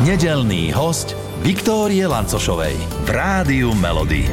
Nedelný host Viktórie Lancošovej v Rádiu Melody.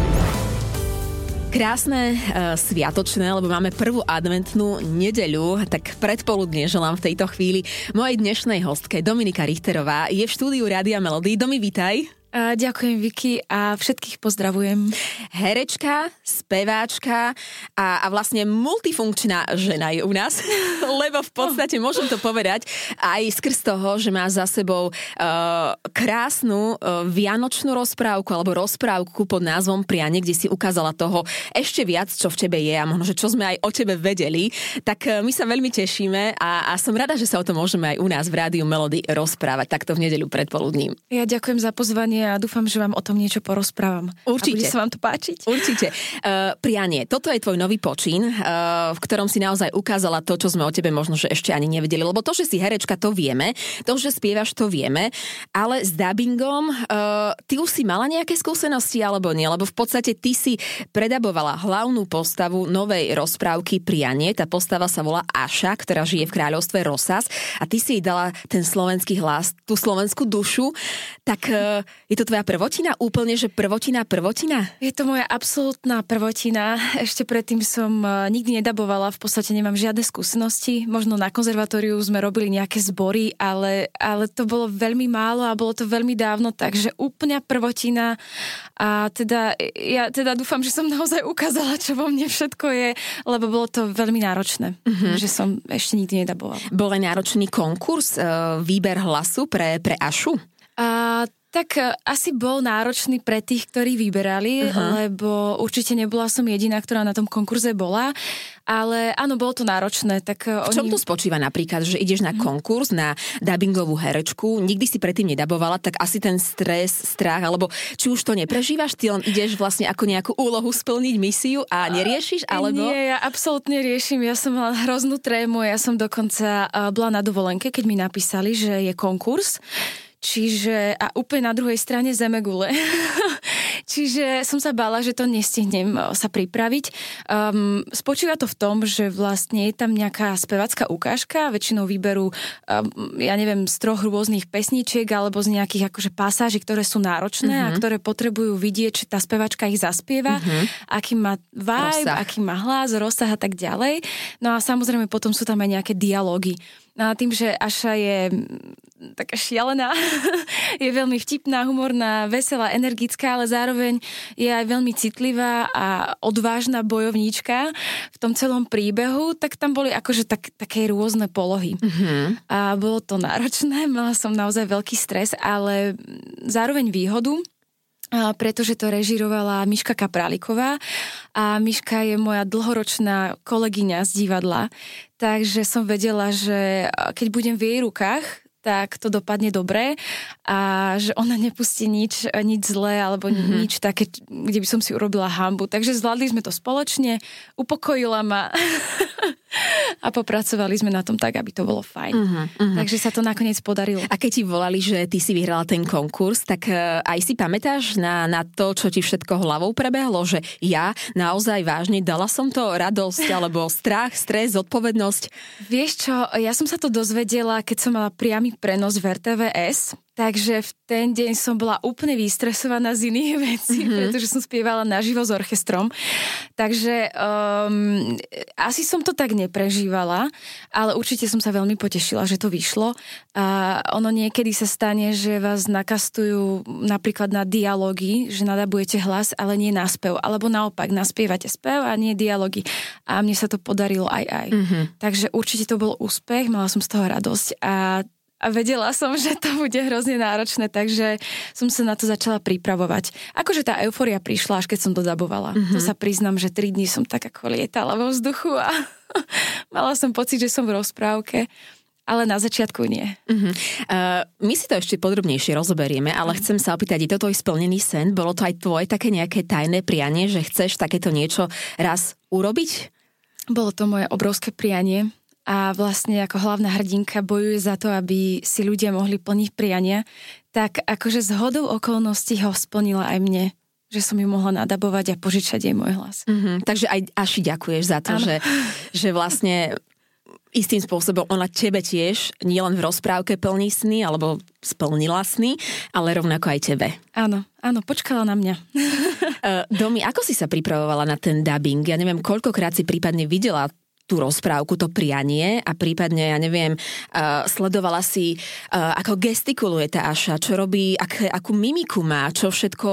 Krásne, uh, sviatočné, lebo máme prvú adventnú nedeľu, tak predpoludne želám v tejto chvíli mojej dnešnej hostke Dominika Richterová. Je v štúdiu Rádia Melody. Domi, vítaj. A ďakujem Vicky a všetkých pozdravujem. Herečka, speváčka a, a vlastne multifunkčná žena je u nás, lebo v podstate môžem to povedať aj skrz toho, že má za sebou uh, krásnu uh, vianočnú rozprávku alebo rozprávku pod názvom Prianie, kde si ukázala toho ešte viac, čo v tebe je a možno, že čo sme aj o tebe vedeli. Tak uh, my sa veľmi tešíme a, a som rada, že sa o tom môžeme aj u nás v Rádiu Melody rozprávať takto v nedeľu predpoludním. Ja ďakujem za pozvanie a dúfam, že vám o tom niečo porozprávam. Určite. A bude sa vám to páčiť? Určite. Uh, prianie, toto je tvoj nový počín, uh, v ktorom si naozaj ukázala to, čo sme o tebe možno, že ešte ani nevedeli. Lebo to, že si herečka, to vieme, to, že spievaš, to vieme, ale s dubbingom uh, ty už si mala nejaké skúsenosti alebo nie? Lebo v podstate ty si predabovala hlavnú postavu novej rozprávky Prianie. Tá postava sa volá Aša, ktorá žije v kráľovstve Rosas a ty si jej dala ten slovenský hlas, tú slovenskú dušu. Tak je to tvoja prvotina? Úplne, že prvotina, prvotina? Je to moja absolútna prvotina. Ešte predtým som e, nikdy nedabovala, v podstate nemám žiadne skúsenosti. Možno na konzervatóriu sme robili nejaké zbory, ale, ale to bolo veľmi málo a bolo to veľmi dávno, takže úplne prvotina. A teda, ja teda dúfam, že som naozaj ukázala, čo vo mne všetko je, lebo bolo to veľmi náročné, mm-hmm. že som ešte nikdy nedabovala. Bol aj náročný konkurs, e, výber hlasu pre, pre Ašu? A tak e, asi bol náročný pre tých, ktorí vyberali, uh-huh. lebo určite nebola som jediná, ktorá na tom konkurze bola, ale áno, bolo to náročné. Tak e, v čom oni... to spočíva napríklad, že ideš na uh-huh. konkurs, na dubbingovú herečku, nikdy si predtým nedabovala, tak asi ten stres, strach, alebo či už to neprežívaš, ty len ideš vlastne ako nejakú úlohu splniť misiu a neriešiš, alebo... Nie, ja absolútne riešim, ja som mala hroznú trému, ja som dokonca e, bola na dovolenke, keď mi napísali, že je konkurs Čiže, a úplne na druhej strane zemegule. Čiže som sa bála, že to nestihnem eh, sa pripraviť. Um, spočíva to v tom, že vlastne je tam nejaká spevacká ukážka, väčšinou výberu, um, ja neviem, z troch rôznych pesničiek alebo z nejakých akože pasáží, ktoré sú náročné uh-huh. a mhm. ktoré potrebujú vidieť, či tá spevačka ich zaspieva, uh-huh. aký má vibe, rozsah. aký má hlas, rozsah a tak ďalej. No a samozrejme potom sú tam aj nejaké dialógy. No a tým, že Aša je mm, taká šialená, je veľmi vtipná, humorná, veselá, energická, ale zároveň je aj veľmi citlivá a odvážna bojovníčka v tom celom príbehu, tak tam boli akože tak, také rôzne polohy. Mm-hmm. A bolo to náročné, mala som naozaj veľký stres, ale zároveň výhodu, pretože to režirovala Miška Kapráliková a Miška je moja dlhoročná kolegyňa z divadla, takže som vedela, že keď budem v jej rukách, tak to dopadne dobre a že ona nepustí nič, nič zlé alebo mm-hmm. nič také, kde by som si urobila hambu. Takže zvládli sme to spoločne, upokojila ma a popracovali sme na tom tak, aby to bolo fajn. Uh-huh. Takže sa to nakoniec podarilo. A keď ti volali, že ty si vyhrala ten konkurs, tak uh, aj si pamätáš na, na to, čo ti všetko hlavou prebehlo, že ja naozaj vážne dala som to radosť, alebo strach, stres, zodpovednosť? Vieš čo, ja som sa to dozvedela, keď som mala priamy prenos v RTVS Takže v ten deň som bola úplne vystresovaná z iných vecí, mm-hmm. pretože som spievala naživo s orchestrom. Takže um, asi som to tak neprežívala, ale určite som sa veľmi potešila, že to vyšlo. A ono niekedy sa stane, že vás nakastujú napríklad na dialógy, že nadabujete hlas, ale nie na spev. Alebo naopak, naspievate spev a nie dialógy. A mne sa to podarilo aj aj. Mm-hmm. Takže určite to bol úspech, mala som z toho radosť. A a vedela som, že to bude hrozne náročné, takže som sa na to začala pripravovať. Akože tá euforia prišla, až keď som dodabovala. Mm-hmm. To sa priznam, že tri dní som tak ako lietala vo vzduchu a mala som pocit, že som v rozprávke ale na začiatku nie. Uh-huh. Uh, my si to ešte podrobnejšie rozoberieme, ale uh-huh. chcem sa opýtať, je to tvoj splnený sen? Bolo to aj tvoje také nejaké tajné prianie, že chceš takéto niečo raz urobiť? Bolo to moje obrovské prianie a vlastne ako hlavná hrdinka bojuje za to, aby si ľudia mohli plniť priania, tak akože z hodou okolností ho splnila aj mne že som ju mohla nadabovať a požičať jej môj hlas. Mm-hmm. Takže aj Aši ďakuješ za to, že, že vlastne istým spôsobom ona tebe tiež nielen v rozprávke plní sny, alebo splnila sny, ale rovnako aj tebe. Áno, áno, počkala na mňa. Uh, Domi, ako si sa pripravovala na ten dubbing? Ja neviem, koľkokrát si prípadne videla tú rozprávku, to prianie a prípadne, ja neviem, uh, sledovala si, uh, ako gestikuluje tá Aša, čo robí, ak, akú mimiku má, čo všetko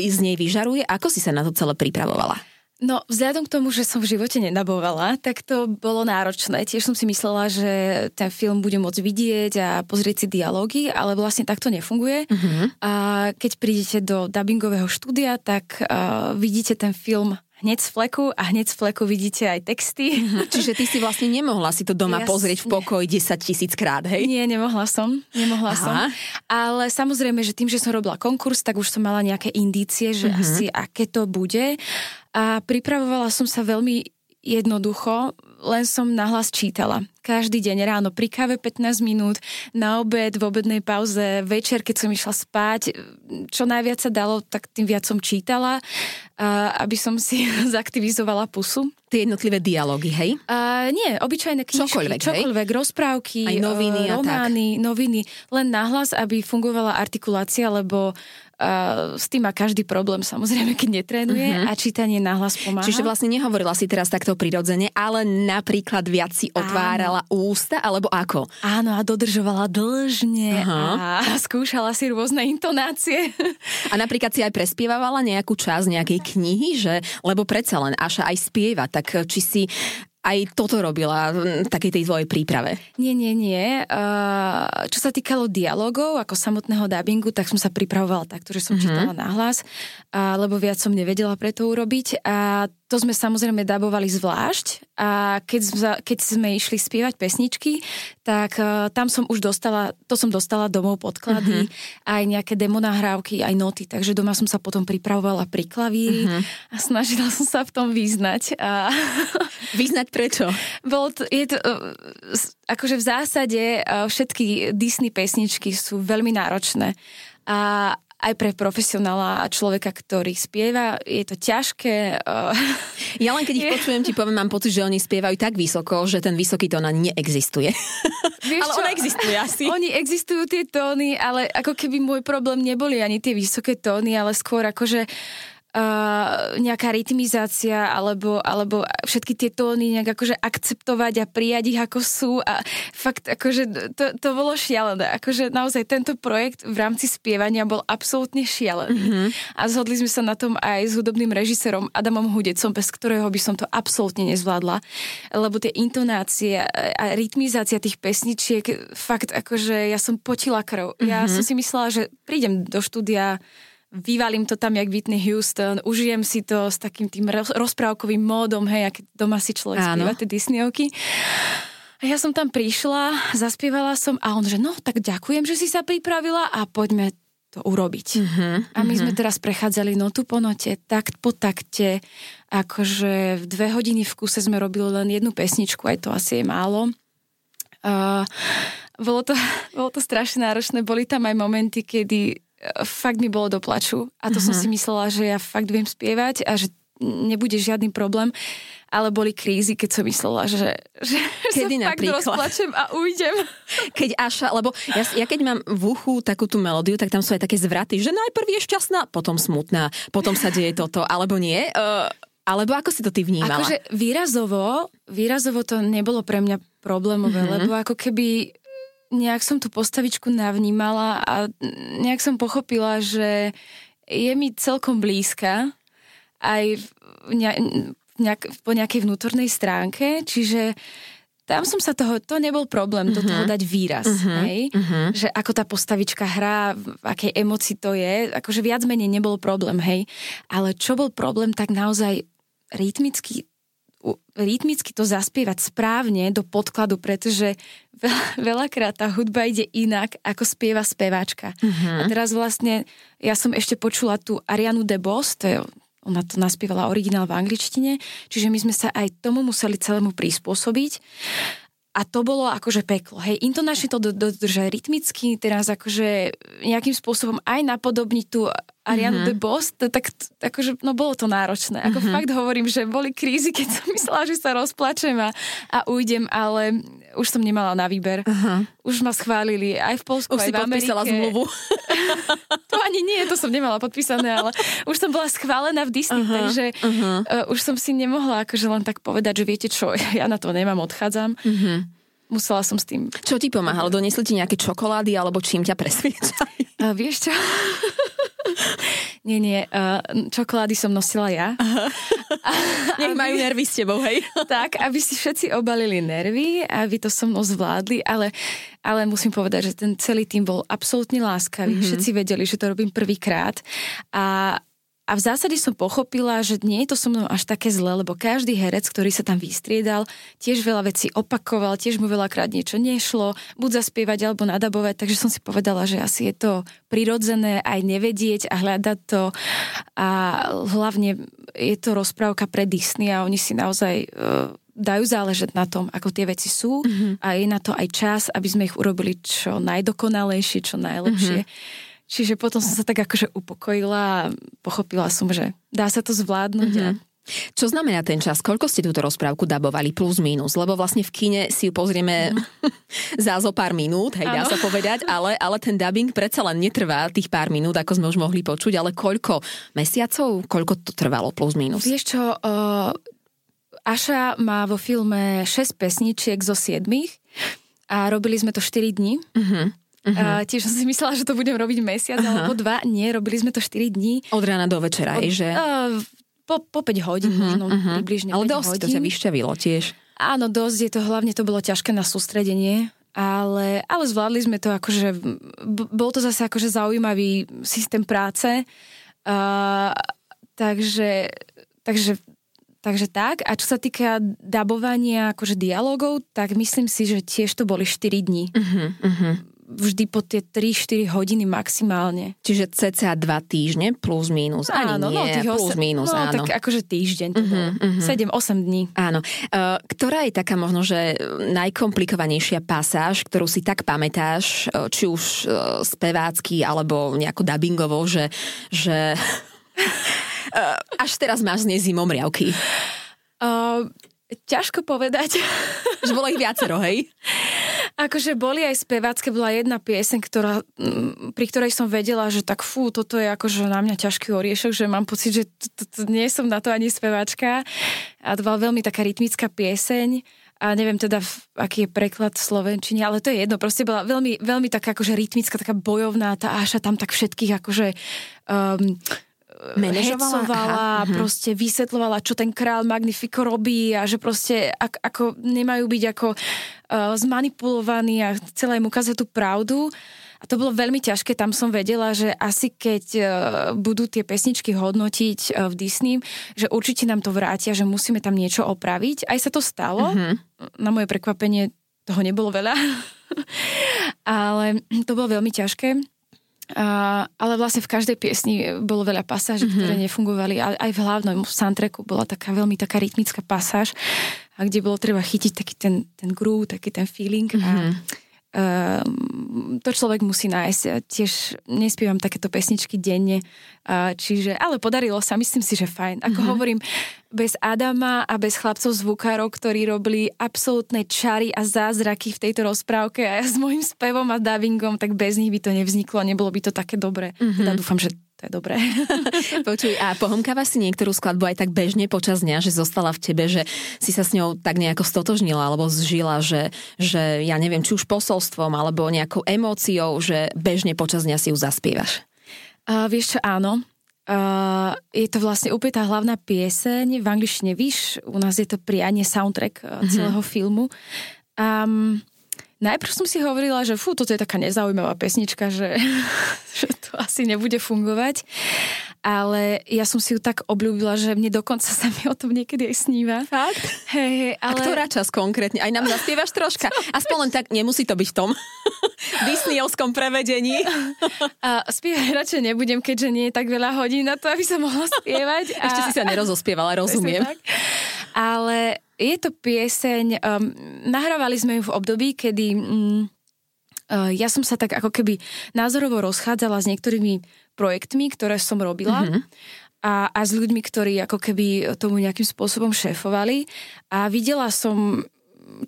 z nej vyžaruje, ako si sa na to celé pripravovala? No, vzhľadom k tomu, že som v živote nedabovala, tak to bolo náročné. Tiež som si myslela, že ten film bude môcť vidieť a pozrieť si dialógy, ale vlastne takto nefunguje. Uh-huh. A keď prídete do dubbingového štúdia, tak uh, vidíte ten film hneď z fleku a hneď z fleku vidíte aj texty. Čiže ty si vlastne nemohla si to doma Jasne. pozrieť v pokoji 10 tisíc krát, hej? Nie, nemohla som. Nemohla Aha. som. Ale samozrejme, že tým, že som robila konkurs, tak už som mala nejaké indície, že uh-huh. asi aké to bude. A pripravovala som sa veľmi jednoducho, len som nahlas čítala. Každý deň ráno pri káve 15 minút, na obed, v obednej pauze, večer, keď som išla spať. Čo najviac sa dalo, tak tým viac som čítala, aby som si zaktivizovala pusu. Tie jednotlivé dialógy, hej? Uh, nie, obyčajné knižky. Čokoľvek, čokoľvek rozprávky, Aj noviny uh, romány, noviny. Len nahlas, aby fungovala artikulácia, lebo Uh, s tým má každý problém, samozrejme, keď netrénuje uh-huh. a čítanie nahlas pomáha. Čiže vlastne nehovorila si teraz takto prirodzene, ale napríklad viac si otvárala Áno. ústa, alebo ako? Áno, a dodržovala dlžne uh-huh. a skúšala si rôzne intonácie. A napríklad si aj prespievala nejakú časť nejakej knihy, že, lebo predsa len Aša aj spieva, tak či si aj toto robila v takej tej tvojej príprave? Nie, nie, nie. Uh, čo sa týkalo dialogov ako samotného dubbingu, tak som sa pripravovala takto, že som mm-hmm. čítala nahlas, uh, lebo viac som nevedela pre to urobiť. A to sme samozrejme dabovali zvlášť a keď, keď sme išli spievať pesničky, tak uh, tam som už dostala, to som dostala domov podklady, uh-huh. aj nejaké demonahrávky, aj noty, takže doma som sa potom pripravovala pri klavíri uh-huh. a snažila som sa v tom vyznať. A... vyznať prečo? Bolo to, je to, uh, akože v zásade uh, všetky Disney pesničky sú veľmi náročné. A aj pre profesionála a človeka, ktorý spieva. Je to ťažké. Eh, ja len keď ich počujem, ti poviem, mám pocit, že oni spievajú tak vysoko, že ten vysoký tón neexistuje. Vieš ale čo? on existuje asi. Oni existujú tie tóny, ale ako keby môj problém neboli ani tie vysoké tóny, ale skôr akože uh, nejaká rytmizácia alebo, alebo všetky tie tóny nejak akože akceptovať a prijať ich ako sú a fakt akože to, to bolo šialené. Akože naozaj tento projekt v rámci spievania bol absolútne šialený. Mm-hmm. A zhodli sme sa na tom aj s hudobným režisérom Adamom Hudecom, bez ktorého by som to absolútne nezvládla. Lebo tie intonácie a rytmizácia tých pesničiek, fakt akože ja som potila krv. Mm-hmm. Ja som si myslela, že prídem do štúdia vyvalím to tam jak Whitney Houston, užijem si to s takým tým rozprávkovým módom, hej, aké doma si človek Áno. spieva tie Disneyovky. A ja som tam prišla, zaspievala som a on, že no, tak ďakujem, že si sa pripravila a poďme to urobiť. Uh-huh, a my uh-huh. sme teraz prechádzali notu po note, takt po takte, akože v dve hodiny v kuse sme robili len jednu pesničku, aj to asi je málo. Uh, bolo to, bolo to strašne náročné, boli tam aj momenty, kedy fakt mi bolo do plaču a to uh-huh. som mhm. si myslela, že ja fakt viem spievať a že nebude žiadny problém, ale boli krízy, keď som myslela, že, že, Kedy sa napríklad? fakt rozplačem a ujdem. Keď Aša, lebo ja, ja keď mám v uchu takú tú melódiu, tak tam sú aj také zvraty, že najprv je šťastná, potom smutná, potom sa deje toto, alebo nie. Uh, alebo ako si to ty vnímala? Akože výrazovo, výrazovo to nebolo pre mňa problémové, mm-hmm. lebo ako keby nejak som tú postavičku navnímala a nejak som pochopila, že je mi celkom blízka aj v nejak, po nejakej vnútornej stránke, čiže tam som sa toho, to nebol problém, uh-huh. do toho mhm. dať výraz, uh-huh. hej? Uh-huh. Že ako tá postavička hrá, v akej emocii to je, akože viac menej nebol problém, hej? Ale čo bol problém, tak naozaj rytmicky rytmicky to zaspievať správne do podkladu, pretože veľa, veľakrát tá hudba ide inak, ako spieva speváčka. Uh-huh. A teraz vlastne, ja som ešte počula tú Arianu DeBose, to je ona to naspievala originál v angličtine, čiže my sme sa aj tomu museli celému prispôsobiť. A to bolo akože peklo. Hej, intonačne to dodržať rytmicky, teraz akože nejakým spôsobom aj napodobniť tú Arianu mm-hmm. DeBose, to, tak akože, no bolo to náročné. Ako mm-hmm. fakt hovorím, že boli krízy, keď som myslela, že sa rozplačem a, a ujdem, ale už som nemala na výber. Uh-huh. Už ma schválili aj v Polsku, už aj v Amerike. Už zmluvu. to ani nie, to som nemala podpísané, ale už som bola schválená v Disney, uh-huh. takže uh-huh. Uh, už som si nemohla akože len tak povedať, že viete čo, ja na to nemám, odchádzam. Uh-huh musela som s tým. Čo ti pomáhalo? Donesli ti nejaké čokolády alebo čím ťa presviečali? Uh, vieš čo? nie, nie, uh, čokolády som nosila ja. Nech aby... majú nervy s tebou, hej? tak, aby si všetci obalili nervy, aby to so mnou zvládli, ale, ale musím povedať, že ten celý tým bol absolútne láskavý. Mm-hmm. Všetci vedeli, že to robím prvýkrát a a v zásade som pochopila, že nie je to so mnou až také zle, lebo každý herec, ktorý sa tam vystriedal, tiež veľa vecí opakoval, tiež mu veľakrát niečo nešlo, buď zaspievať alebo nadabovať, takže som si povedala, že asi je to prirodzené aj nevedieť a hľadať to a hlavne je to rozprávka pre Disney a oni si naozaj uh, dajú záležať na tom, ako tie veci sú mm-hmm. a je na to aj čas, aby sme ich urobili čo najdokonalejšie, čo najlepšie. Mm-hmm. Čiže potom som sa tak akože upokojila a pochopila som, že dá sa to zvládnuť. Mm-hmm. A... Čo znamená ten čas? Koľko ste túto rozprávku dabovali? Plus, minus? Lebo vlastne v kine si ju pozrieme mm. za zo pár minút, hej, dá sa povedať, ale, ale ten dubbing predsa len netrvá tých pár minút, ako sme už mohli počuť, ale koľko mesiacov? Koľko to trvalo? Plus, minus? Vieš čo, uh, Aša má vo filme 6 pesničiek zo 7 a robili sme to 4 dní. Uh-huh. Uh-huh. Uh, tiež som si myslela, že to budem robiť mesiac uh-huh. alebo dva. Nie, robili sme to 4 dní. Od rána do večera, Od, že? Uh, po, po 5 hodín, uh-huh, možno uh-huh. približne Ale dosť hodín. to sa vyšťavilo tiež. Áno, dosť je to, hlavne to bolo ťažké na sústredenie, ale, ale zvládli sme to akože, bol to zase akože zaujímavý systém práce, uh, takže, takže Takže tak. A čo sa týka dabovania akože dialogov, tak myslím si, že tiež to boli 4 dní. Uh-huh, uh-huh vždy po tie 3-4 hodiny maximálne. Čiže cca 2 týždne plus minus. Ani áno, no, nie, no, plus minus, no, áno. tak akože týždeň uh-huh, uh-huh. 7-8 dní. Áno. Uh, ktorá je taká možno, že najkomplikovanejšia pasáž, ktorú si tak pamätáš, či už uh, spevácky alebo nejako dubbingovo, že, že uh, až teraz máš z nej zimomriavky? Uh, ťažko povedať. Že bolo ich viacero, hej? Akože boli aj spevácké, bola jedna pieseň, ktorá, mm, pri ktorej som vedela, že tak fú, toto je akože na mňa ťažký oriešok, že mám pocit, že nie som na to ani speváčka. A to bola veľmi taká rytmická pieseň a neviem teda, aký je preklad v Slovenčine, ale to je jedno, proste bola veľmi, veľmi taká akože rytmická, taká bojovná, tá Áša tam tak všetkých akože um, hecovala, mhm. proste vysvetlovala, čo ten král Magnifico robí a že proste ak, ako nemajú byť ako uh, zmanipulovaní a chcela im ukázať tú pravdu. A to bolo veľmi ťažké, tam som vedela, že asi keď uh, budú tie pesničky hodnotiť uh, v Disney, že určite nám to vrátia, že musíme tam niečo opraviť. Aj sa to stalo. Uh-huh. Na moje prekvapenie toho nebolo veľa. Ale to bolo veľmi ťažké. Ale vlastne v každej piesni bolo veľa pasáží, mm-hmm. ktoré nefungovali. Aj, aj v hlavnom soundtracku bola taká veľmi taká rytmická pasáž, a kde bolo treba chytiť taký ten, ten groove, taký ten feeling. Mm-hmm. A mhm. To človek musí nájsť. Tiež nespievam takéto pesničky denne, čiže, ale podarilo sa, myslím si, že fajn. Ako mm-hmm. hovorím, bez Adama a bez chlapcov zvukárov, ktorí robili absolútne čary a zázraky v tejto rozprávke a ja s môjim spevom a dubbingom, tak bez nich by to nevzniklo, nebolo by to také dobré. Mm-hmm. Teda dúfam, že to je dobré. Počuj, a pohomkáva si niektorú skladbu aj tak bežne počas dňa, že zostala v tebe, že si sa s ňou tak nejako stotožnila alebo zžila, že, že ja neviem, či už posolstvom alebo nejakou emóciou, že bežne počas dňa si ju zaspievaš. Uh, vieš čo, áno. Uh, je to vlastne úplne tá hlavná pieseň, v angličtine víš, u nás je to prianie soundtrack mm-hmm. celého filmu. Um, Najprv som si hovorila, že fú, toto je taká nezaujímavá pesnička, že, že to asi nebude fungovať. Ale ja som si ju tak obľúbila, že mne dokonca sa mi o tom niekedy aj sníva. Fakt? Hej, hej, ale... A ktorá čas konkrétne? Aj nám zaspievaš troška? Aspoň len tak, nemusí to byť v tom disneyovskom prevedení. A spievať radšej nebudem, keďže nie je tak veľa hodín na to, aby som mohla spievať. A... Ešte si sa nerozospievala, rozumiem. Ale je to pieseň, um, nahrávali sme ju v období, kedy um, Uh, ja som sa tak ako keby názorovo rozchádzala s niektorými projektmi, ktoré som robila. Mm-hmm. A, a s ľuďmi, ktorí ako keby tomu nejakým spôsobom šéfovali. A videla som,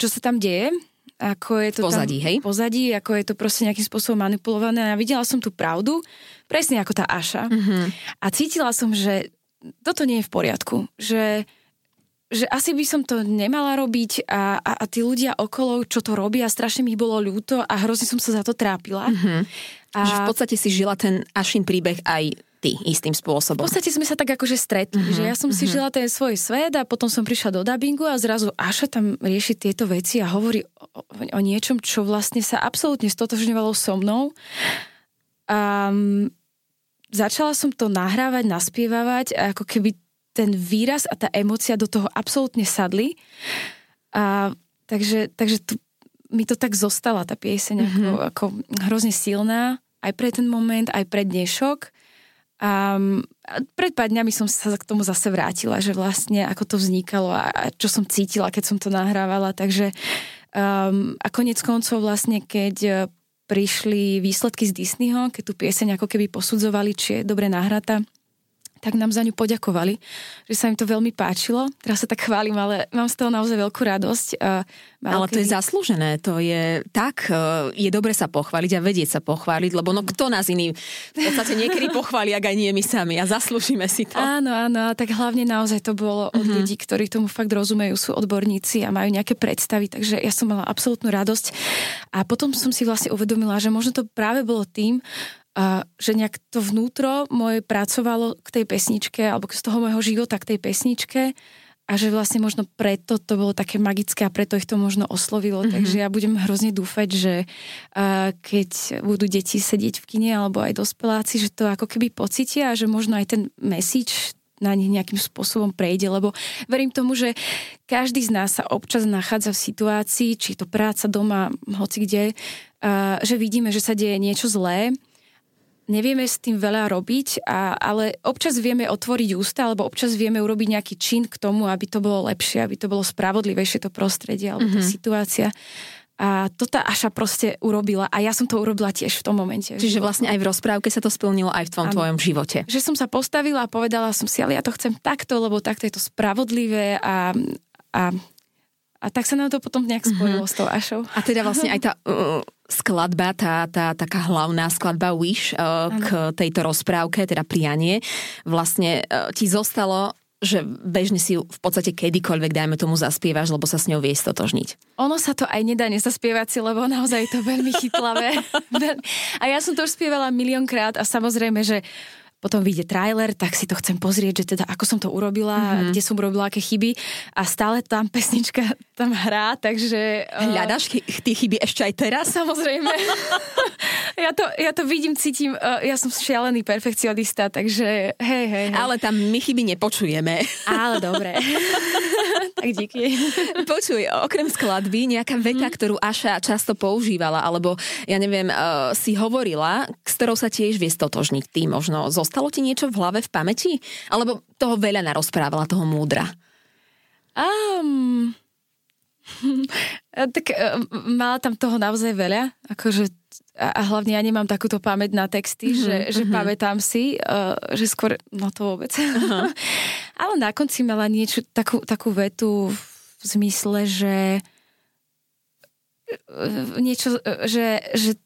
čo sa tam deje ako je to pozadí, tam, hej? pozadí, ako je to proste nejakým spôsobom manipulované a videla som tú pravdu, presne ako tá Aša. Mm-hmm. A cítila som, že toto nie je v poriadku, že že asi by som to nemala robiť a, a, a tí ľudia okolo, čo to robia, strašne mi bolo ľúto a hrozne som sa za to trápila. Mm-hmm. A... Že v podstate si žila ten Ašin príbeh aj ty istým spôsobom. V podstate sme sa tak akože stretli, uh-huh, že ja som uh-huh. si mhm. žila ten svoj svet a potom som prišla do dubbingu a zrazu Aša tam rieši tieto veci a hovorí o, o niečom, čo vlastne sa absolútne stotožňovalo so mnou. Um, začala som to nahrávať, naspievavať a ako keby ten výraz a tá emocia do toho absolútne sadli. A takže, takže tu, mi to tak zostala, tá pieseň, mm-hmm. ako, mhm. ako hrozne silná, aj pre ten moment, aj pre dnešok. A pred pár dňami som sa k tomu zase vrátila, že vlastne ako to vznikalo a, a čo som cítila, keď som to nahrávala. Takže um, a konec koncov vlastne, keď e, prišli výsledky z Disneyho, keď tú pieseň ako keby posudzovali, či je dobre nahratá, tak nám za ňu poďakovali, že sa im to veľmi páčilo. Teraz sa tak chválim, ale mám z toho naozaj veľkú radosť. Ale to je zaslúžené, to je tak, e, je dobre sa pochváliť a vedieť sa pochváliť, lebo no kto nás iný v podstate niekedy pochváli, ak aj nie my sami a zaslúžime si to. Áno, áno, tak hlavne naozaj to bolo od uh-huh. ľudí, ktorí tomu fakt rozumejú, sú odborníci a majú nejaké predstavy, takže ja som mala absolútnu radosť. A potom som si vlastne uvedomila, že možno to práve bolo tým, že nejak to vnútro moje pracovalo k tej pesničke alebo z toho môjho života k tej pesničke a že vlastne možno preto to bolo také magické a preto ich to možno oslovilo. Mm-hmm. Takže ja budem hrozne dúfať, že uh, keď budú deti sedieť v kine alebo aj dospeláci, že to ako keby pocitia a že možno aj ten message na nich nejakým spôsobom prejde, lebo verím tomu, že každý z nás sa občas nachádza v situácii, či to práca doma, hoci kde, uh, že vidíme, že sa deje niečo zlé nevieme s tým veľa robiť, a, ale občas vieme otvoriť ústa, alebo občas vieme urobiť nejaký čin k tomu, aby to bolo lepšie, aby to bolo spravodlivejšie to prostredie alebo mm-hmm. tá mhm. situácia. A to tá Aša proste urobila a ja som to urobila tiež v tom momente. Čiže vlastne aj v rozprávke sa to splnilo aj v tom ano. tvojom živote. Že som sa postavila a povedala som si, ale ja to chcem takto, lebo takto je to spravodlivé a, a a tak sa nám to potom nejak spojilo mm-hmm. s tou Ašou. A teda vlastne aj tá uh, skladba, tá, tá taká hlavná skladba Wish uh, k tejto rozprávke, teda prianie, vlastne uh, ti zostalo že bežne si ju v podstate kedykoľvek, dajme tomu, zaspievaš, lebo sa s ňou vie stotožniť. Ono sa to aj nedá nezaspievať si, lebo naozaj je to veľmi chytlavé. a ja som to už spievala miliónkrát a samozrejme, že potom vyjde trailer, tak si to chcem pozrieť, že teda ako som to urobila, mm-hmm. kde som urobila aké chyby a stále tam pesnička tam hrá, takže... Uh... Hľadaš chy- tie chyby ešte aj teraz? Samozrejme. ja, to, ja to vidím, cítim, uh, ja som šialený perfekcionista, takže hej, hej, hej. Ale tam my chyby nepočujeme. Ale dobre. tak díky. Počuj, okrem skladby, nejaká veta, mm. ktorú Aša často používala, alebo ja neviem, uh, si hovorila, s ktorou sa tiež vie stotožniť ty možno zo Zostalo ti niečo v hlave, v pamäti? Alebo toho veľa narozprávala, toho múdra? Um, tak uh, mala tam toho naozaj veľa. Akože, a, hlavne ja nemám takúto pamäť na texty, mm-hmm, že, že mm-hmm. pamätám si, uh, že skôr, no to vôbec. Uh-huh. Ale na konci mala niečo, takú, takú vetu v zmysle, že uh, niečo, že, že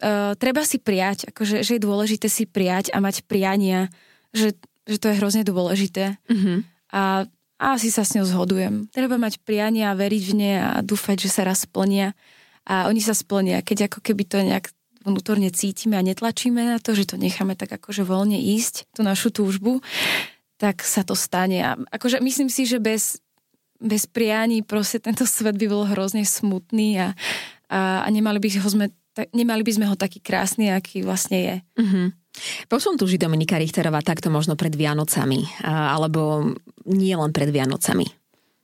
uh, treba si prijať, akože, že je dôležité si prijať a mať priania, že, že to je hrozne dôležité. Mm-hmm. A, a asi sa s ňou zhodujem. Treba mať priania a veriť v ne a dúfať, že sa raz splnia. A oni sa splnia, keď ako keby to nejak vnútorne cítime a netlačíme na to, že to necháme tak akože voľne ísť, tú našu túžbu, tak sa to stane. A akože myslím si, že bez, bez prianí proste tento svet by bol hrozne smutný a, a, a nemali by ho sme tak nemali by sme ho taký krásny, aký vlastne je. Mm-hmm. Pošlom tu Dominika Richterová takto možno pred Vianocami, alebo nie len pred Vianocami?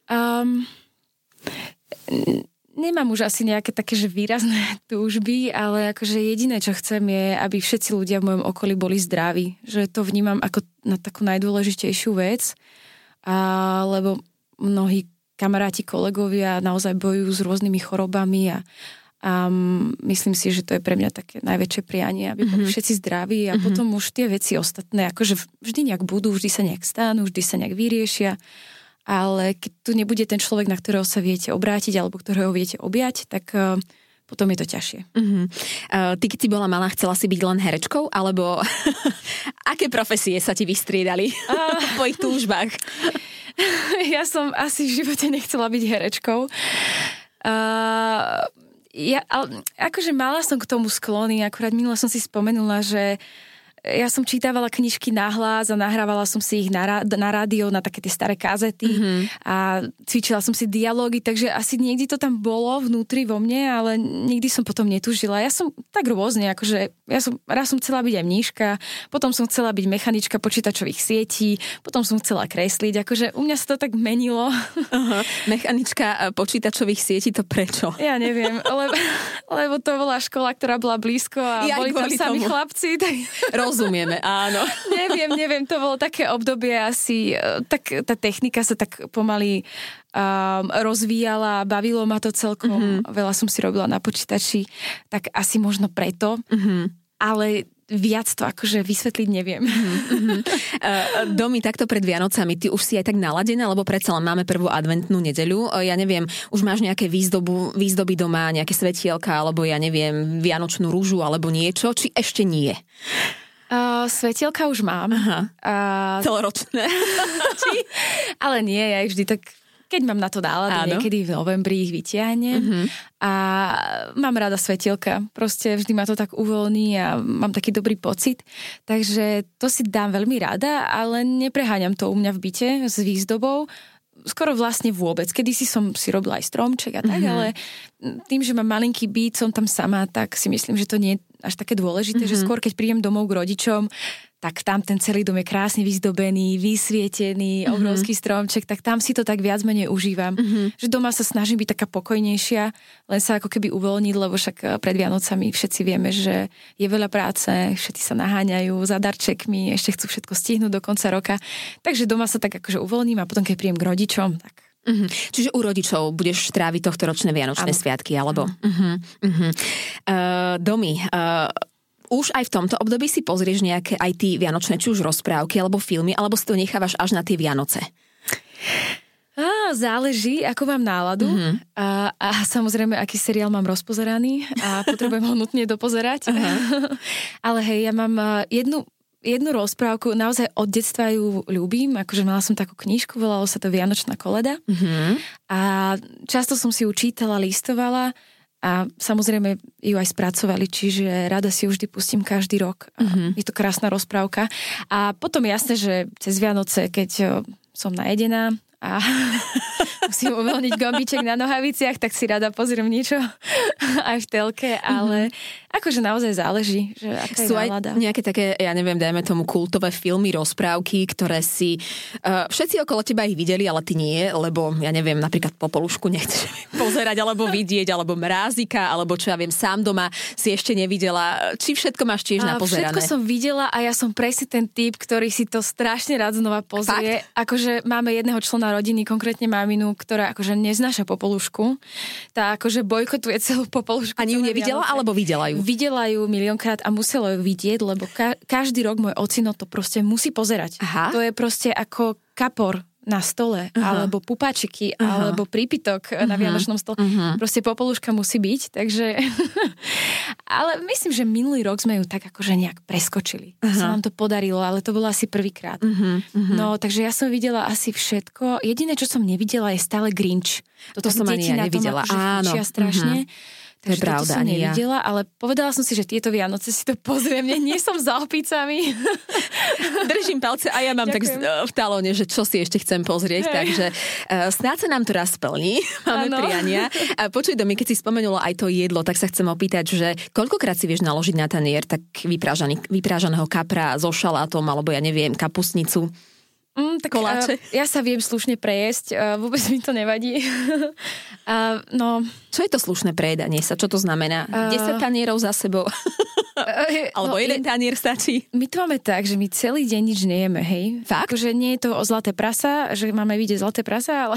Um, nemám už asi nejaké také že výrazné túžby, ale akože jediné, čo chcem je, aby všetci ľudia v mojom okolí boli zdraví. Že to vnímam ako na takú najdôležitejšiu vec, a, lebo mnohí kamaráti, kolegovia naozaj bojujú s rôznymi chorobami a, A myslím si, že to je pre mňa také najväčšie prianie, aby boli mm-hmm. všetci zdraví a mm-hmm. potom už tie veci ostatné, akože vždy nejak budú, vždy sa nejak stanú, vždy sa nejak vyriešia. Ale keď tu nebude ten človek, na ktorého sa viete obrátiť alebo ktorého viete objať, tak uh, potom je to ťažšie. Uh-huh. Uh, ty, keď si bola malá, chcela si byť len herečkou? Alebo aké profesie sa ti vystriedali uh, v tvojich túžbách? ja som asi v živote nechcela byť herečkou. Uh, ja, ale, akože mala som k tomu sklony, akurát minule som si spomenula, že ja som čítavala knižky na hlas a nahrávala som si ich na, na rádio, na také tie staré kazety mm-hmm. a cvičila som si dialógy, takže asi niekde to tam bolo vnútri vo mne, ale nikdy som potom netužila. Ja som tak rôzne, akože ja som, raz som chcela byť aj mníška, potom som chcela byť mechanička počítačových sietí, potom som chcela kresliť, akože u mňa sa to tak menilo. Uh-huh. Mechanička počítačových sietí, to prečo? Ja neviem, lebo, lebo to bola škola, ktorá bola blízko a ja boli tam sami tomu. chlapci. Tak... Rozumieme, áno. neviem, neviem, to bolo také obdobie asi, e, tak tá technika sa tak pomaly um, rozvíjala, bavilo ma to celkom, mm-hmm. veľa som si robila na počítači, tak asi možno preto, mm-hmm. ale viac to akože vysvetliť neviem. Uh, Domy, takto pred Vianocami, ty už si aj tak naladená, lebo predsa len máme prvú adventnú nedeľu. Ja neviem, už máš nejaké výzdobu, výzdoby doma, nejaké svetielka, alebo ja neviem, vianočnú rúžu, alebo niečo, či ešte nie? Uh, svetielka už mám. Aha. Uh, Celoročné. ale nie, ja ich vždy tak keď mám na to náladu, niekedy v novembri ich vytiahnem uh-huh. a mám rada svetielka. Proste vždy ma to tak uvoľní a mám taký dobrý pocit. Takže to si dám veľmi rada, ale nepreháňam to u mňa v byte s výzdobou skoro vlastne vôbec. Kedy si som si robila aj stromček a tak, mm-hmm. ale tým, že mám malinký byt, som tam sama, tak si myslím, že to nie je až také dôležité, mm-hmm. že skôr keď prídem domov k rodičom, tak tam ten celý dom je krásne vyzdobený, vysvietený, mm-hmm. obrovský stromček, tak tam si to tak viac menej užívam. Mm-hmm. Že doma sa snažím byť taká pokojnejšia, len sa ako keby uvoľniť, lebo však eh, pred Vianocami všetci vieme, že je veľa práce, všetci sa naháňajú za darčekmi, ešte chcú všetko stihnúť do konca roka. Takže doma sa tak akože uvoľním a potom keď príjem k rodičom, tak Uh-huh. Čiže u rodičov budeš tráviť tohto ročné Vianočné ano. sviatky, alebo... Uh-huh. Uh-huh. Uh, domy, uh, už aj v tomto období si pozrieš nejaké aj ty vianočné, či už rozprávky, alebo filmy, alebo si to nechávaš až na tie Vianoce? Á, záleží, ako mám náladu mm-hmm. a, a samozrejme, aký seriál mám rozpozeraný a potrebujem ho nutne dopozerať. Uh-huh. Ale hej, ja mám jednu, jednu rozprávku, naozaj od detstva ju ľúbim, akože mala som takú knižku, volalo sa to Vianočná koleda mm-hmm. a často som si ju čítala, listovala a samozrejme ju aj spracovali, čiže rada si ju vždy pustím každý rok. Mm-hmm. Je to krásna rozprávka. A potom jasné, že cez Vianoce, keď som najedená, a musím uvoľniť gombiček na nohaviciach, tak si rada pozriem niečo aj v telke, ale mm-hmm. Akože naozaj záleží, že aká Sú aj nejaké také, ja neviem, dajme tomu kultové filmy, rozprávky, ktoré si uh, všetci okolo teba ich videli, ale ty nie, lebo ja neviem, napríklad Popolušku nechceš pozerať, alebo vidieť, alebo Mrázika, alebo čo ja viem, sám doma si ešte nevidela. Či všetko máš tiež a napozerané? Všetko som videla a ja som presne ten typ, ktorý si to strašne rád znova pozrie. Fakt? Akože máme jedného člena člena rodiny, konkrétne maminu, ktorá akože neznáša popolušku, tá akože bojkotuje celú popolušku. Ani ju nevidela, Vianoce. alebo videla ju? Videla ju miliónkrát a musela ju vidieť, lebo ka- každý rok môj ocino to proste musí pozerať. Aha. To je proste ako kapor na stole, uh-huh. alebo pupačiky, uh-huh. alebo prípitok uh-huh. na Vianočnom stole. Uh-huh. Proste popoluška musí byť, takže... ale myslím, že minulý rok sme ju tak akože nejak preskočili. Uh-huh. Sa nám to podarilo, ale to bolo asi prvýkrát. Uh-huh. Uh-huh. No, takže ja som videla asi všetko. Jediné, čo som nevidela, je stále Grinch. To, to som ani ja nevidela. Tom, akože Áno. strašne. Uh-huh. To je pravda, som nevidela, ja. ale povedala som si, že tieto Vianoce si to pozriem. Nie, nie som za opicami. Držím palce a ja mám Ďakujem. tak v talóne, že čo si ešte chcem pozrieť, hey. takže uh, snáď sa nám to raz splní. Máme ano. priania. A počuj, Domi, keď si spomenula aj to jedlo, tak sa chcem opýtať, že koľkokrát si vieš naložiť na tanier tak vyprážaného kapra so šalátom, alebo ja neviem, kapusnicu? Mm, tak, Koláče. Uh, ja sa viem slušne prejesť, uh, vôbec mi to nevadí. uh, no, Čo je to slušné prejedanie sa? Čo to znamená? Uh, 10 tanierov za sebou? uh, Alebo no, jeden tanier stačí? My to máme tak, že my celý deň nič nejeme, hej. Fakt? Akože nie je to o zlaté prasa, že máme vidieť zlaté prasa, ale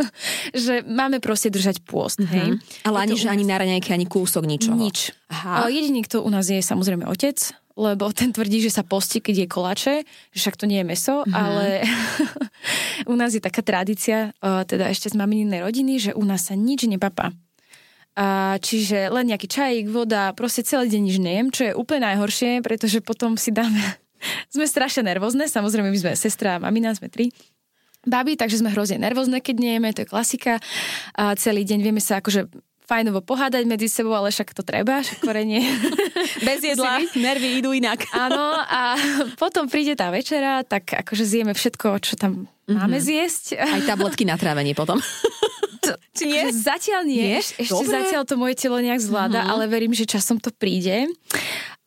že máme proste držať pôst, Mhm. hej. Ale Je ani, že u ani nás- na raňajke, ani kúsok ničoho. Nič. Aha. A jediný, kto u nás je, samozrejme otec, lebo ten tvrdí, že sa postí, keď je koláče, že však to nie je meso, Mhm. ale u nás je taká tradícia, eh, teda ešte z mamininej rodiny, že u nás sa nič nepapá. A čiže len nejaký čajík, voda, proste celý deň nič nejem, čo je úplne najhoršie, pretože potom si dáme... sme strašne nervózne, samozrejme my sme sestra a mamina, sme tri baby, takže sme hrozne nervózne, keď nejeme, to je klasika. A celý deň vieme sa akože fajnovo pohádať medzi sebou, ale však to treba, však korenie. Bez jedla, nervy idú inak. Áno, a potom príde tá večera, tak akože zjeme všetko, čo tam máme zjesť. Aj tabletky na trávenie potom. Či nie? Akože Zatiaľ nie, Nie? Eš- ešte Dobre. zatiaľ to moje telo nejak zvláda, ale verím, že časom to príde.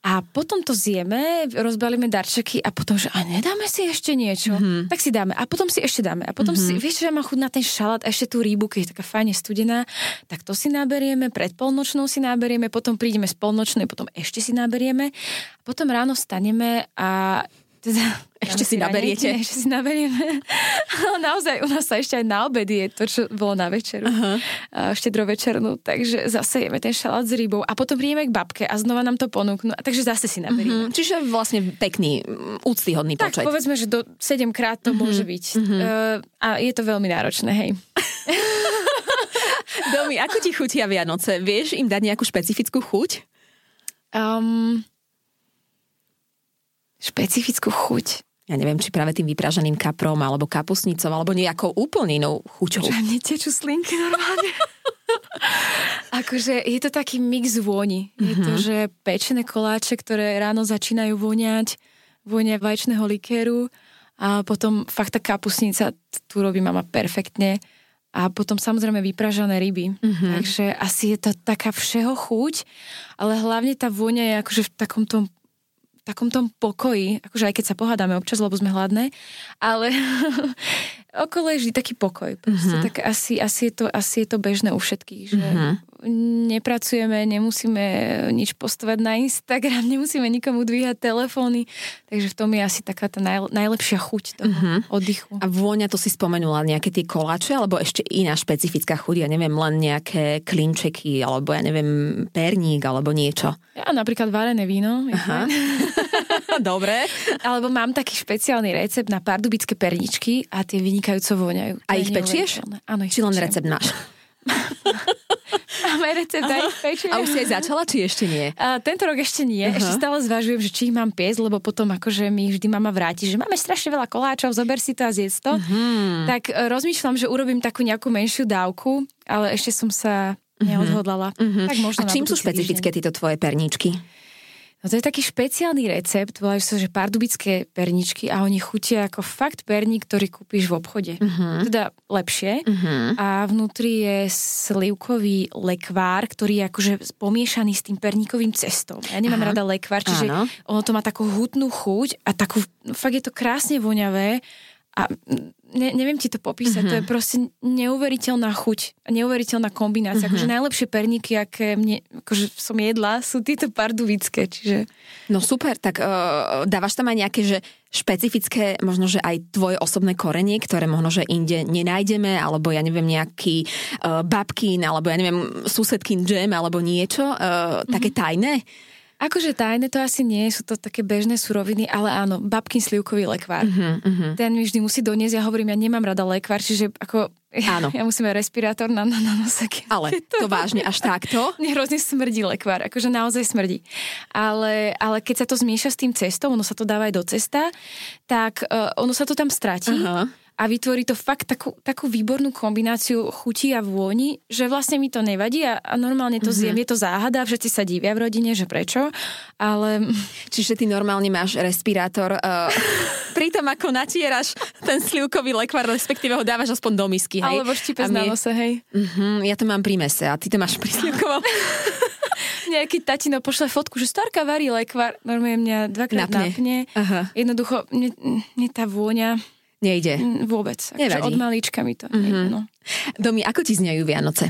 A potom to zjeme, rozbalíme darčeky a potom, že a nedáme si ešte niečo, mm-hmm. tak si dáme. A potom si ešte dáme. A potom mm-hmm. si, vieš, že mám chuť na ten šalát a ešte tú rýbu, keď je taká fajne studená, tak to si naberieme, pred polnočnou si naberieme, potom prídeme z polnočnej, potom ešte si naberieme. A potom ráno staneme a teda, Ešte si naberiete. Ešte si naberieme. Ale naozaj u nás sa ešte aj na obed je to, čo bolo na večeru. Uh-huh. Štedrovečernú. Takže zase jeme ten šalát s rybou. A potom prídeme k babke a znova nám to ponúknú. A takže zase si naberieme. Hm, Čiže vlastne pekný, mm, úctyhodný Tak počet. povedzme, že do 7 krát to môže byť. Uh, a je to veľmi náročné, hej. Domi, ako ti chutia Vianoce? Vieš im dať nejakú špecifickú chuť? Um, špecifickú chuť. Ja neviem, či práve tým vypražaným kaprom, alebo kapusnicou, alebo nejakou úplne inou chuťou. Že mne tečú slinky normálne. akože je to taký mix vôni. Je to, že pečené koláče, ktoré ráno začínajú voňať, vonia vaječného likéru a potom fakt tá kapusnica, tu robí mama perfektne a potom samozrejme vypražané ryby. Takže asi je to taká všeho chuť, ale hlavne tá vôňa je akože v takom tom takom tom pokoji, akože aj keď sa pohádame občas, lebo sme hladné, ale okolo je vždy taký pokoj. Proste, tak asi, asi, je to, asi je to bežné u všetkých, že nepracujeme, nemusíme nič postovať na Instagram, nemusíme nikomu dvíhať telefóny, takže v tom je asi taká tá najle- najlepšia chuť toho oddychu. A vôňa, to si spomenula, nejaké tie koláče, alebo ešte iná špecifická chuť, ja neviem, len nejaké klinčeky, alebo ja neviem, perník, alebo niečo. Ja napríklad varené víno. Aha. Dobre. Alebo mám taký špeciálny recept na pardubické perničky a tie vynikajúco voňajú. A ich pečieš? Áno, ich Či len pečiem. recept máš? Máme recept a ich pečiem. A už si aj začala, či ešte nie? A tento rok ešte nie, uh-huh. ešte stále zvažujem, že či ich mám piesť, lebo potom akože mi vždy mama vráti, že máme strašne veľa koláčov, zober si to a zjedz to. Uh-huh. Tak e, rozmýšľam, že urobím takú nejakú menšiu dávku, ale ešte som sa neodhodlala. Uh-huh. Tak možno A čím sú špecifické tieto tvoje perníčky? No to je taký špeciálny recept, volajú sa, že pardubické perničky a oni chutia ako fakt perník, ktorý kúpiš v obchode. Uh-huh. Teda lepšie. Uh-huh. A vnútri je slivkový lekvár, ktorý je akože pomiešaný s tým perníkovým cestom. Ja nemám Aha. rada lekvár, čiže Áno. ono to má takú hutnú chuť a takú, fakt je to krásne voňavé a ne, neviem ti to popísať, uh-huh. to je proste neuveriteľná chuť, neuveriteľná kombinácia. Uh-huh. Akože najlepšie perníky, aké mne, akože som jedla, sú tieto pardubické, čiže... No super, tak uh, dávaš tam aj nejaké, že špecifické, možno, že aj tvoje osobné korenie, ktoré možno, že inde nenájdeme, alebo ja neviem, nejaký uh, babkin, alebo ja neviem, susedkin džem, alebo niečo, uh, také tajné? Akože tajné to asi nie, sú to také bežné suroviny, ale áno, babkin slivkový lekvár. Uh-huh, uh-huh. Ten mi vždy musí doniesť, ja hovorím, ja nemám rada lekvár, čiže ako Áno. ja musím mať respirátor na, na, na nose. Ale to vážne až takto? Mne hrozne smrdí lekvár, akože naozaj smrdí. Ale, ale keď sa to zmieša s tým cestom, ono sa to dáva aj do cesta, tak uh, ono sa to tam stratí. Aha. A vytvorí to fakt takú, takú výbornú kombináciu chutí a vôni, že vlastne mi to nevadí a, a normálne to zjem. Je to záhada, všetci sa divia v rodine, že prečo, ale Čiže ty normálne máš respirátor, uh, pritom ako natieraš ten slivkový lekvar, respektíve ho dávaš aspoň do misky, hej? alebo štipec A na mne- nose, hej. Mhm, ja to mám pri mese a ty to máš pri slivkovom. Nejaký tatino pošle fotku, že starka varí lekvar, normálne mňa dvakrát Napne. napne. Aha. Jednoducho, mne, mne tá vôňa, Nejde. Vôbec. Akože od malička mi to mm-hmm. nejde, no. Domi, ako ti znejú Vianoce?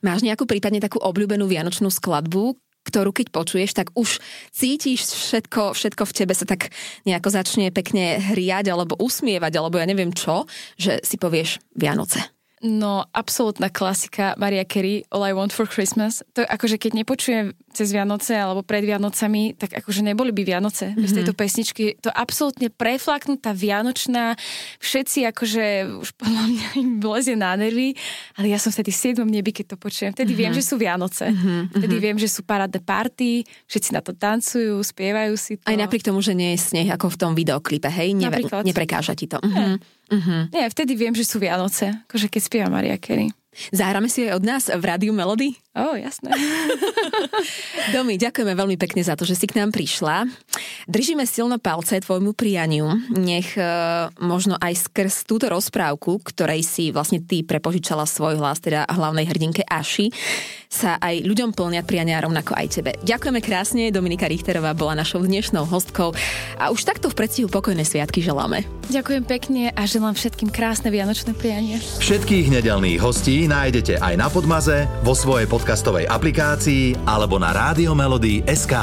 Máš nejakú prípadne takú obľúbenú vianočnú skladbu, ktorú keď počuješ, tak už cítiš všetko, všetko v tebe sa tak nejako začne pekne hriať alebo usmievať, alebo ja neviem čo, že si povieš Vianoce. No, absolútna klasika Maria Carey, All I Want for Christmas. To akože keď nepočujem cez Vianoce alebo pred Vianocami, tak akože neboli by Vianoce mm-hmm. bez tejto pesničky. To absolútne preflaknutá Vianočná, všetci akože už podľa mňa im vlezie na nervy, ale ja som vtedy v 7. nebi, keď to počujem. Vtedy mm-hmm. viem, že sú Vianoce. Mm-hmm. Vtedy viem, že sú parádne party, všetci na to tancujú, spievajú si to. Aj napriek tomu, že nie je sneh ako v tom videoklipe, hej? Neve- neprekáža ti to. Mm-hmm. Uh-huh. Nie, vtedy viem, že sú Vianoce, akože keď spieva Maria Carey. Zahráme si aj od nás v Rádiu Melody? Ó, oh, jasné. Domi, ďakujeme veľmi pekne za to, že si k nám prišla. Držíme silno palce tvojmu prianiu. Nech e, možno aj skrz túto rozprávku, ktorej si vlastne ty prepožičala svoj hlas, teda hlavnej hrdinke Aši, sa aj ľuďom plnia priania rovnako aj tebe. Ďakujeme krásne, Dominika Richterová bola našou dnešnou hostkou a už takto v predstihu pokojné sviatky želáme. Ďakujem pekne a želám všetkým krásne vianočné prianie. Všetkých nedelných hostí nájdete aj na Podmaze, vo svojej podcastovej aplikácii alebo na SK.